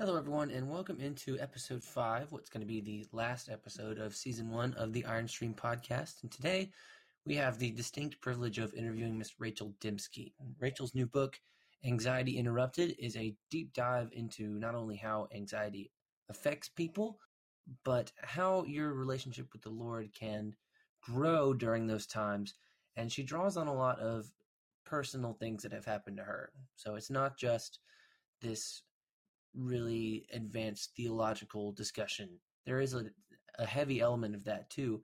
Hello, everyone, and welcome into episode five, what's going to be the last episode of season one of the Iron Stream podcast. And today we have the distinct privilege of interviewing Miss Rachel Dymski. Rachel's new book, Anxiety Interrupted, is a deep dive into not only how anxiety affects people, but how your relationship with the Lord can grow during those times. And she draws on a lot of personal things that have happened to her. So it's not just this really advanced theological discussion. There is a, a heavy element of that too,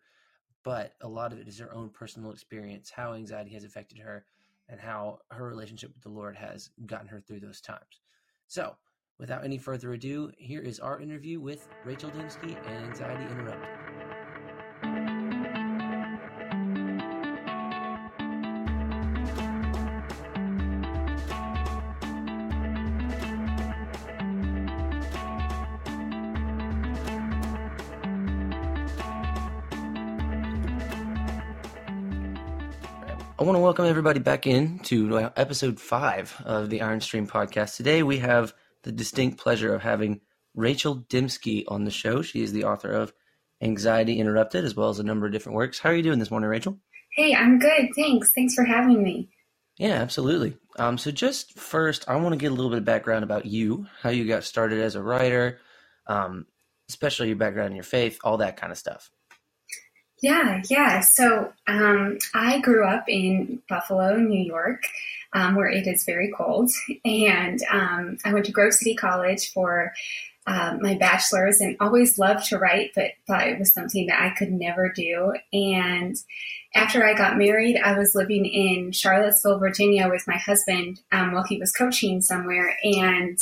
but a lot of it is her own personal experience, how anxiety has affected her, and how her relationship with the Lord has gotten her through those times. So, without any further ado, here is our interview with Rachel Dymski and Anxiety Interrupted. Want to welcome everybody back in to episode five of the Iron Stream podcast. Today we have the distinct pleasure of having Rachel Dymski on the show. She is the author of Anxiety Interrupted, as well as a number of different works. How are you doing this morning, Rachel? Hey, I'm good. Thanks. Thanks for having me. Yeah, absolutely. Um, so, just first, I want to get a little bit of background about you, how you got started as a writer, um, especially your background in your faith, all that kind of stuff. Yeah, yeah. So um, I grew up in Buffalo, New York, um, where it is very cold. And um, I went to Grove City College for uh, my bachelor's and always loved to write, but thought it was something that I could never do. And after I got married, I was living in Charlottesville, Virginia with my husband um, while he was coaching somewhere and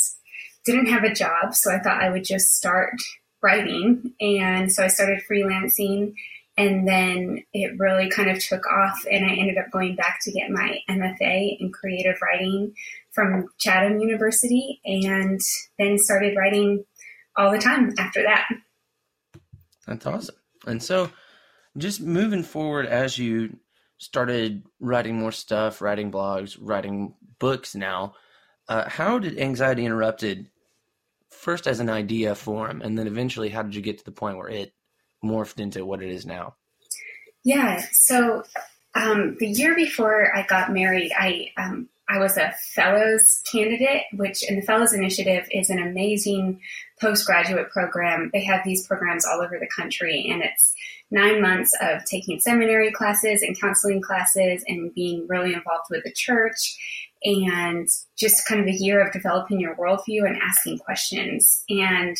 didn't have a job. So I thought I would just start writing. And so I started freelancing and then it really kind of took off, and I ended up going back to get my MFA in creative writing from Chatham University, and then started writing all the time after that. That's awesome. And so, just moving forward as you started writing more stuff, writing blogs, writing books now, uh, how did Anxiety Interrupted first as an idea form, and then eventually how did you get to the point where it morphed into what it is now? Yeah. So um, the year before I got married, I um, I was a fellows candidate, which in the Fellows Initiative is an amazing postgraduate program. They have these programs all over the country, and it's nine months of taking seminary classes and counseling classes and being really involved with the church and just kind of a year of developing your worldview and asking questions. And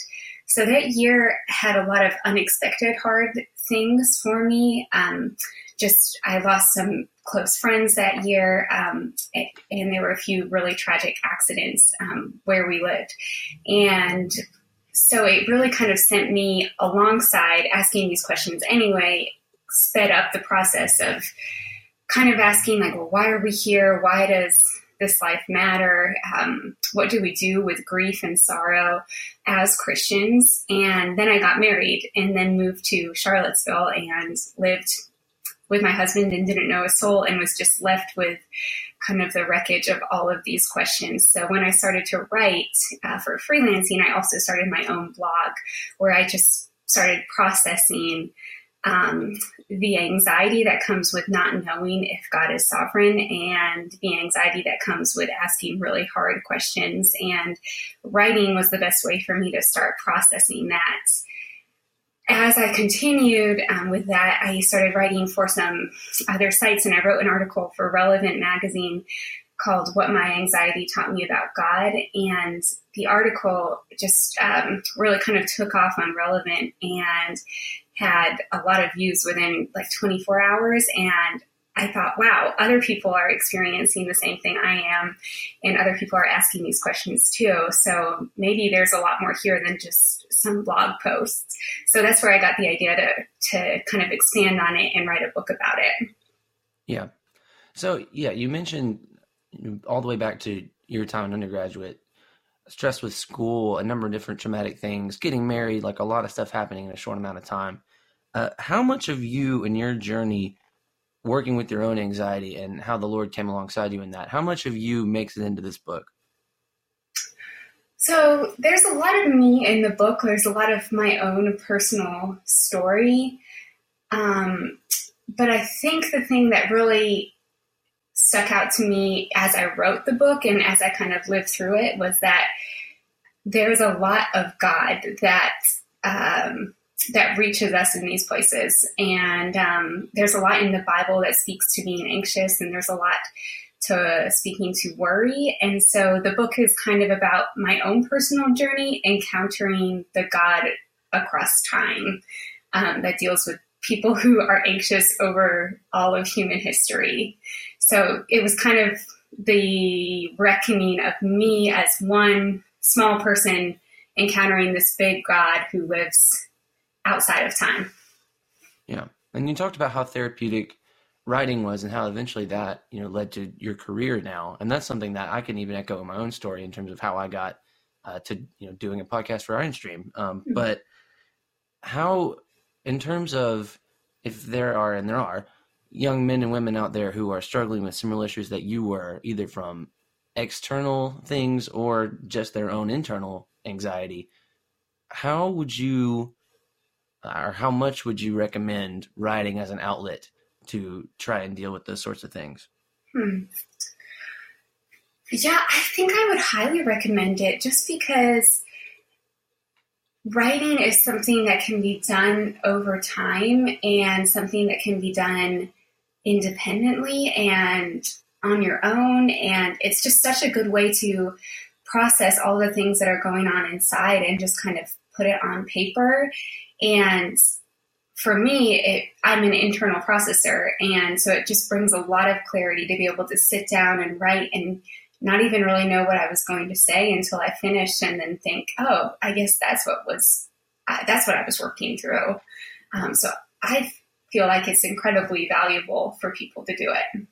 so that year had a lot of unexpected hard things for me. Um, just I lost some close friends that year, um, and there were a few really tragic accidents um, where we lived, and so it really kind of sent me alongside asking these questions anyway, sped up the process of kind of asking like, well, why are we here? Why does this life matter? Um, what do we do with grief and sorrow as Christians? And then I got married and then moved to Charlottesville and lived with my husband and didn't know a soul and was just left with kind of the wreckage of all of these questions. So when I started to write uh, for freelancing, I also started my own blog where I just started processing um, the anxiety that comes with not knowing if God is sovereign and the anxiety that comes with asking really hard questions. And writing was the best way for me to start processing that. As I continued um, with that, I started writing for some other sites, and I wrote an article for Relevant Magazine called What My Anxiety Taught Me About God. And the article just um, really kind of took off on Relevant and had a lot of views within like 24 hours. And I thought, wow, other people are experiencing the same thing I am, and other people are asking these questions too. So maybe there's a lot more here than just some blog posts. So that's where I got the idea to to kind of expand on it and write a book about it. Yeah. So yeah, you mentioned all the way back to your time in undergraduate, stress with school, a number of different traumatic things, getting married, like a lot of stuff happening in a short amount of time. Uh, how much of you and your journey working with your own anxiety and how the Lord came alongside you in that, how much of you makes it into this book? So there's a lot of me in the book. There's a lot of my own personal story. Um, but I think the thing that really stuck out to me as I wrote the book and as I kind of lived through it was that there's a lot of God that um, that reaches us in these places, and um, there's a lot in the Bible that speaks to being anxious, and there's a lot to speaking to worry. And so the book is kind of about my own personal journey encountering the God across time um, that deals with people who are anxious over all of human history. So it was kind of the reckoning of me as one small person encountering this big God who lives outside of time. Yeah. And you talked about how therapeutic writing was and how eventually that, you know, led to your career now. And that's something that I can even echo in my own story in terms of how I got uh, to, you know, doing a podcast for Iron Stream. Um, mm-hmm. But how, in terms of if there are, and there are, young men and women out there who are struggling with similar issues that you were, either from external things or just their own internal anxiety, how would you or how much would you recommend writing as an outlet to try and deal with those sorts of things? Hmm. Yeah, I think I would highly recommend it just because writing is something that can be done over time and something that can be done independently and on your own. And it's just such a good way to process all the things that are going on inside and just kind of put it on paper. And for me, it, I'm an internal processor. And so it just brings a lot of clarity to be able to sit down and write and not even really know what I was going to say until I finished and then think, oh, I guess that's what was, uh, that's what I was working through. Um, so I feel like it's incredibly valuable for people to do it.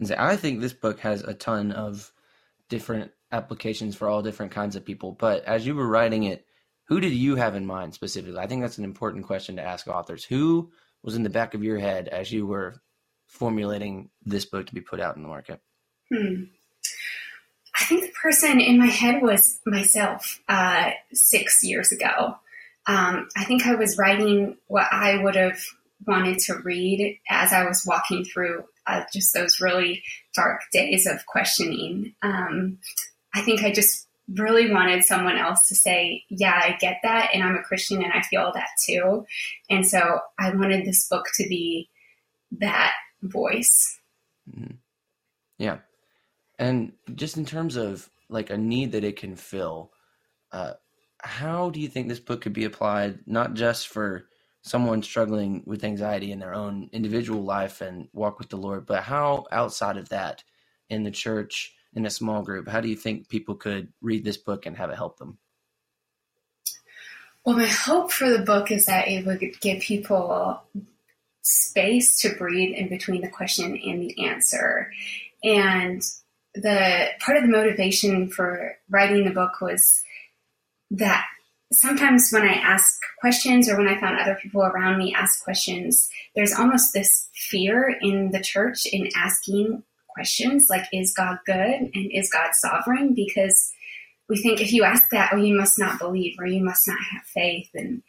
Yeah. I think this book has a ton of different applications for all different kinds of people. But as you were writing it, who did you have in mind specifically? I think that's an important question to ask authors. Who was in the back of your head as you were formulating this book to be put out in the market? Hmm. I think the person in my head was myself uh, six years ago. Um, I think I was writing what I would have wanted to read as I was walking through uh, just those really dark days of questioning. Um, I think I just really wanted someone else to say, Yeah, I get that, and I'm a Christian and I feel that too. And so I wanted this book to be that voice. Mm-hmm. Yeah. And just in terms of like a need that it can fill, uh, how do you think this book could be applied not just for someone struggling with anxiety in their own individual life and walk with the Lord, but how outside of that in the church, in a small group, how do you think people could read this book and have it help them? Well, my hope for the book is that it would give people space to breathe in between the question and the answer. And the part of the motivation for writing the book was that sometimes when I ask questions or when I found other people around me ask questions, there's almost this fear in the church in asking questions like, is God good and is God sovereign? Because we think if you ask that, oh, you must not believe or you must not have faith. And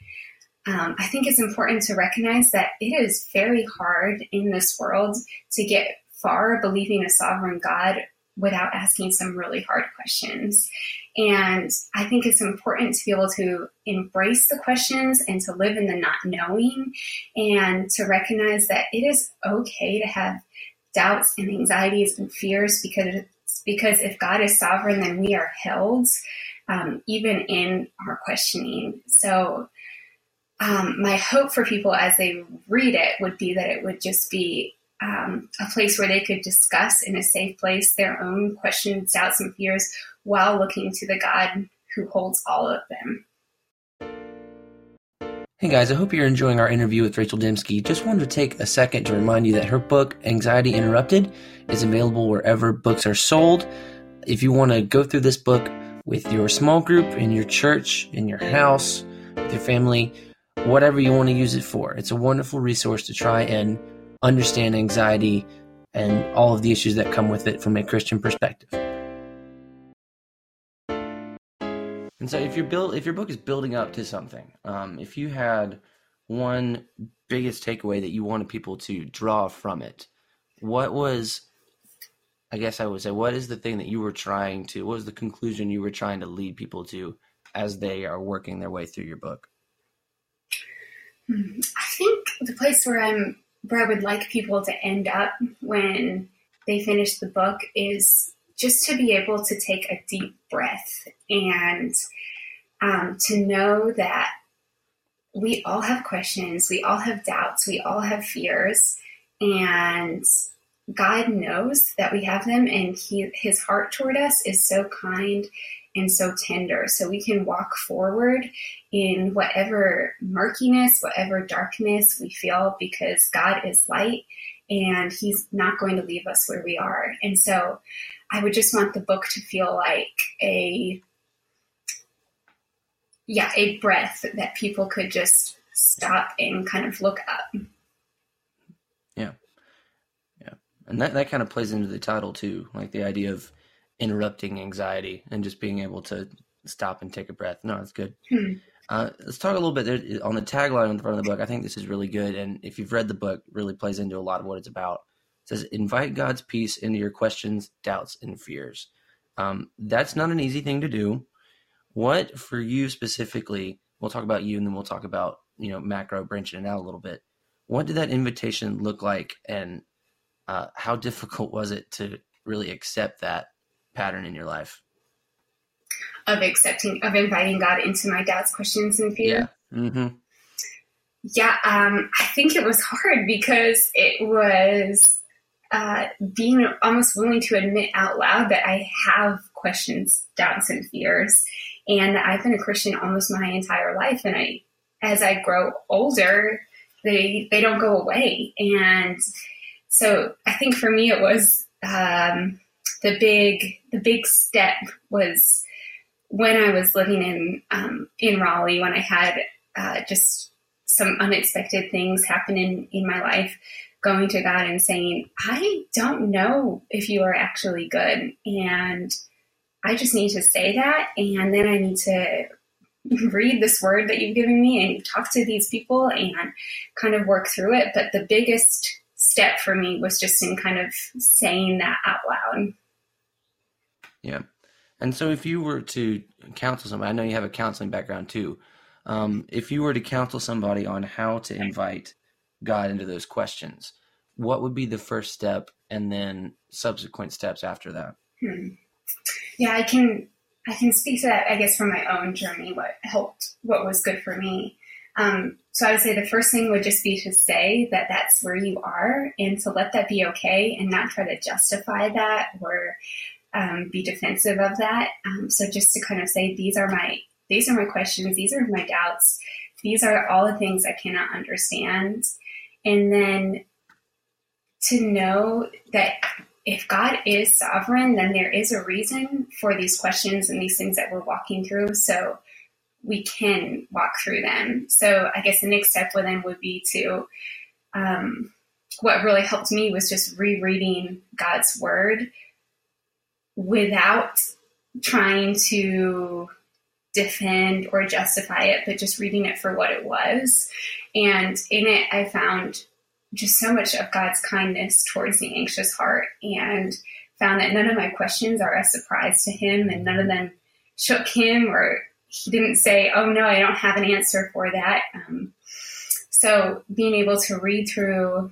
um, I think it's important to recognize that it is very hard in this world to get far believing a sovereign God without asking some really hard questions. And I think it's important to be able to embrace the questions and to live in the not knowing and to recognize that it is okay to have doubts and anxieties and fears because because if God is sovereign, then we are held um, even in our questioning. So um, my hope for people as they read it would be that it would just be um, a place where they could discuss in a safe place their own questions, doubts, and fears while looking to the God who holds all of them. Hey guys, I hope you're enjoying our interview with Rachel Dymski. Just wanted to take a second to remind you that her book, Anxiety Interrupted, is available wherever books are sold. If you want to go through this book with your small group, in your church, in your house, with your family, whatever you want to use it for, it's a wonderful resource to try and understand anxiety and all of the issues that come with it from a Christian perspective. And so, if your build, if your book is building up to something, um, if you had one biggest takeaway that you wanted people to draw from it, what was? I guess I would say, what is the thing that you were trying to? What was the conclusion you were trying to lead people to as they are working their way through your book? Hmm, I think the place where I'm, where I would like people to end up when they finish the book is just to be able to take a deep breath and um, to know that we all have questions, we all have doubts, we all have fears, and God knows that we have them, and he, His heart toward us is so kind and so tender. So we can walk forward in whatever murkiness, whatever darkness we feel, because God is light and He's not going to leave us where we are. And so I would just want the book to feel like a yeah, a breath that people could just stop and kind of look up. Yeah. Yeah. And that, that kind of plays into the title too, like the idea of interrupting anxiety and just being able to stop and take a breath. No, that's good. Hmm. Uh, let's talk a little bit there on the tagline on the front of the book. I think this is really good, and if you've read the book, really plays into a lot of what it's about says, invite God's peace into your questions, doubts, and fears. Um, that's not an easy thing to do. What for you specifically? We'll talk about you, and then we'll talk about you know macro branching it out a little bit. What did that invitation look like, and uh, how difficult was it to really accept that pattern in your life? Of accepting, of inviting God into my doubts, questions, and fears. Yeah. Mm-hmm. Yeah, um, I think it was hard because it was uh, being almost willing to admit out loud that I have questions, doubts, and fears. And I've been a Christian almost my entire life. And I, as I grow older, they they don't go away. And so I think for me it was um, the big the big step was when I was living in um, in Raleigh when I had uh, just some unexpected things happen in, in my life going to God and saying, I don't know if you are actually good. And I just need to say that. And then I need to read this word that you've given me and talk to these people and kind of work through it. But the biggest step for me was just in kind of saying that out loud. Yeah. And so if you were to counsel somebody, I know you have a counseling background too. Um, if you were to counsel somebody on how to invite God into those questions, what would be the first step and then subsequent steps after that? Hmm. Yeah, I can I can speak to that I guess from my own journey, what helped, what was good for me. Um, so I would say the first thing would just be to say that that's where you are and to let that be okay and not try to justify that or um, be defensive of that. Um, so just to kind of say, these are my, these are my questions. These are my doubts. These are all the things I cannot understand. And then to know that if God is sovereign, then there is a reason for these questions and these things that we're walking through. So we can walk through them. So I guess the next step with them would be to, um, what really helped me was just rereading God's word without trying to defend or justify it, but just reading it for what it was. And in it, I found just so much of God's kindness towards the anxious heart and found that none of my questions are a surprise to him and none of them shook him or he didn't say, oh no, I don't have an answer for that. Um, so being able to read through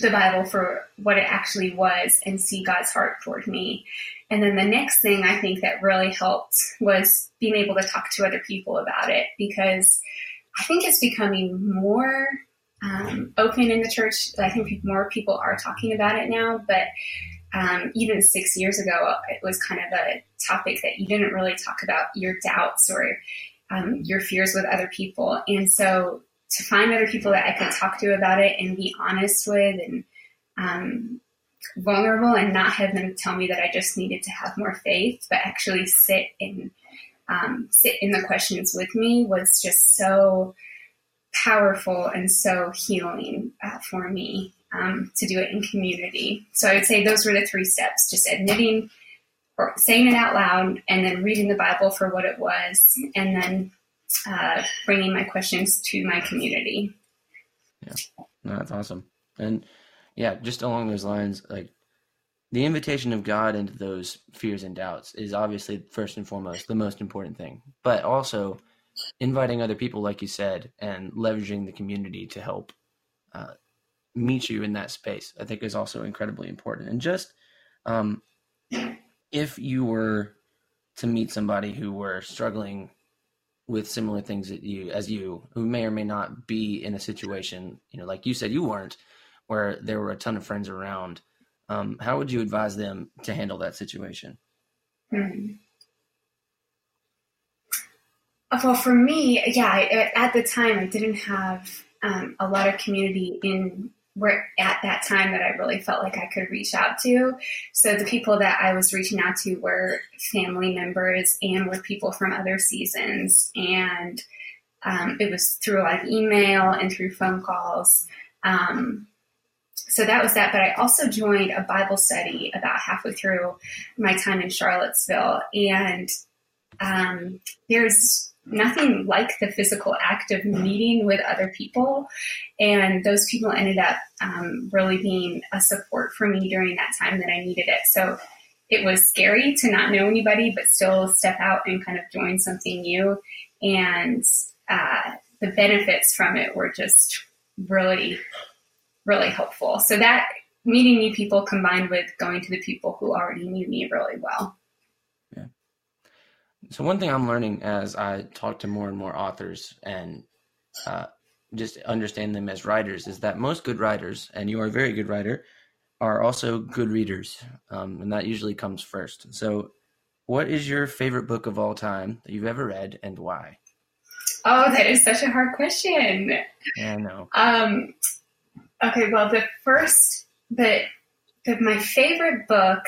the Bible for what it actually was and see God's heart toward me. And then the next thing I think that really helped was being able to talk to other people about it because I think it's becoming more um, open in the church. I think more people are talking about it now, but um, even six years ago, it was kind of a topic that you didn't really talk about your doubts or um, your fears with other people. And so to find other people that I could talk to about it and be honest with and um, vulnerable and not have them tell me that I just needed to have more faith, but actually sit in um, sit in the questions with me was just so powerful and so healing uh, for me um, to do it in community. So I would say those were the three steps: just admitting or saying it out loud and then reading the Bible for what it was and then uh, bringing my questions to my community. Yeah, no, that's awesome. And yeah, just along those lines, like the invitation of God into those fears and doubts is obviously first and foremost the most important thing, but also inviting other people, like you said, and leveraging the community to help uh, meet you in that space, I think is also incredibly important. And just um, if you were to meet somebody who were struggling with similar things that you as you who may or may not be in a situation you know like you said you weren't where there were a ton of friends around um, how would you advise them to handle that situation hmm. well for me yeah I, at the time i didn't have um, a lot of community in where at that time that I really felt like I could reach out to. So the people that I was reaching out to were family members and were people from other seasons. And um, it was through like email and through phone calls. Um, so that was that. But I also joined a Bible study about halfway through my time in Charlottesville. And um, there's nothing like the physical act of meeting with other people. And those people ended up um, really being a support for me during that time that I needed it. So it was scary to not know anybody, but still step out and kind of join something new. And uh, the benefits from it were just really, really helpful. So that meeting new people combined with going to the people who already knew me really well. Yeah. So one thing I'm learning as I talk to more and more authors and uh, just understand them as writers is that most good writers, and you are a very good writer, are also good readers, um, and that usually comes first. So, what is your favorite book of all time that you've ever read, and why? Oh, that is such a hard question. Yeah, I know. Um, okay, well, the first, but the my favorite book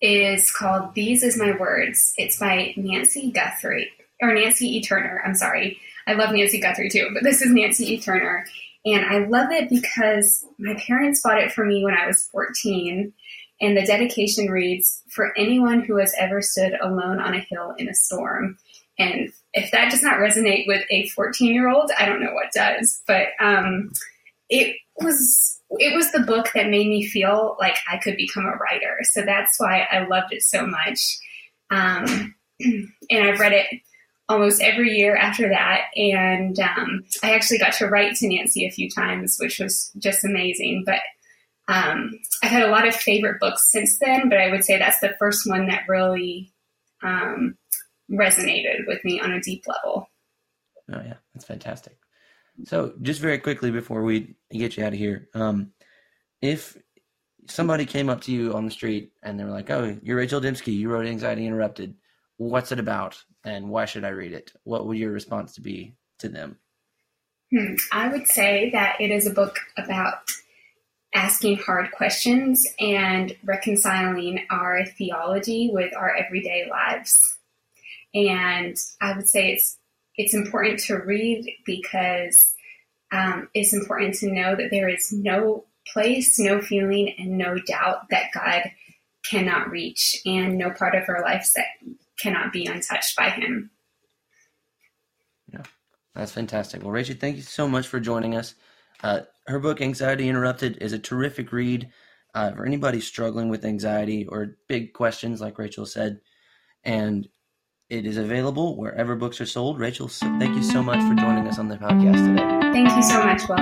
is called These Is My Words. It's by Nancy Guthrie, or Nancy E. Turner. I'm sorry. I love Nancy Guthrie too, but this is Nancy E. Turner. And I love it because my parents bought it for me when I was 14. And the dedication reads For anyone who has ever stood alone on a hill in a storm. And if that does not resonate with a 14 year old, I don't know what does. But um, it was it was the book that made me feel like I could become a writer. So that's why I loved it so much. Um, and I've read it almost every year after that. And um, I actually got to write to Nancy a few times, which was just amazing. But um, I've had a lot of favorite books since then, but I would say that's the first one that really um, resonated with me on a deep level. Oh, yeah, that's fantastic. So, just very quickly before we get you out of here, um, if somebody came up to you on the street and they were like, "Oh, you're Rachel Dymski. You wrote Anxiety Interrupted. What's it about, and why should I read it?" What would your response to be to them? Hmm. I would say that it is a book about asking hard questions and reconciling our theology with our everyday lives. And I would say it's it's important to read because um, it's important to know that there is no place, no feeling, and no doubt that God cannot reach, and no part of our lives that cannot be untouched by Him. Yeah, that's fantastic. Well, Rachel, thank you so much for joining us. Uh, her book, Anxiety Interrupted, is a terrific read uh, for anybody struggling with anxiety or big questions, like Rachel said. And it is available wherever books are sold. Rachel, thank you so much for joining us on the podcast today. Thank you so much, Will.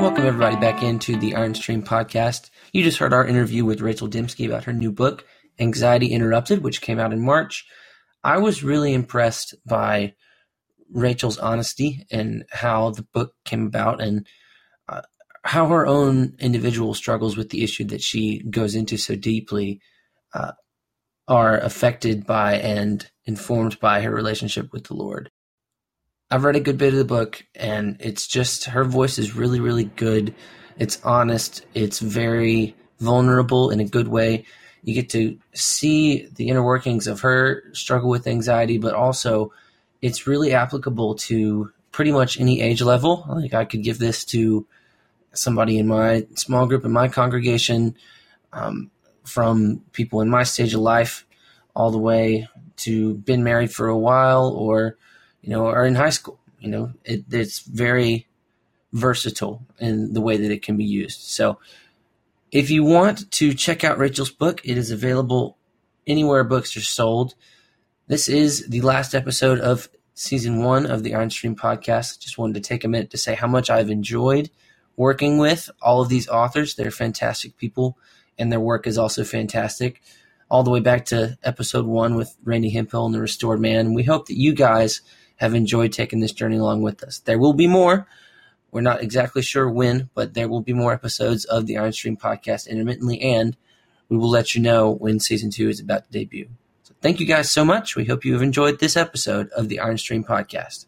Welcome, everybody, back into the Iron Stream podcast. You just heard our interview with Rachel Dymski about her new book, Anxiety Interrupted, which came out in March. I was really impressed by Rachel's honesty and how the book came about and uh, how her own individual struggles with the issue that she goes into so deeply uh, are affected by and informed by her relationship with the Lord. I've read a good bit of the book, and it's just her voice is really, really good. It's honest, it's very vulnerable in a good way. You get to see the inner workings of her struggle with anxiety, but also it's really applicable to pretty much any age level. Like I could give this to somebody in my small group in my congregation, um, from people in my stage of life, all the way to been married for a while, or you know, are in high school. You know, it, it's very versatile in the way that it can be used. So, if you want to check out Rachel's book, it is available anywhere books are sold. This is the last episode of season one of the Iron Stream podcast. Just wanted to take a minute to say how much I've enjoyed working with all of these authors. They're fantastic people, and their work is also fantastic. All the way back to episode one with Randy Hemphill and the Restored Man. We hope that you guys have enjoyed taking this journey along with us. There will be more. We're not exactly sure when, but there will be more episodes of the Iron Stream podcast intermittently, and we will let you know when season two is about to debut. Thank you guys so much. We hope you have enjoyed this episode of the Iron Stream Podcast.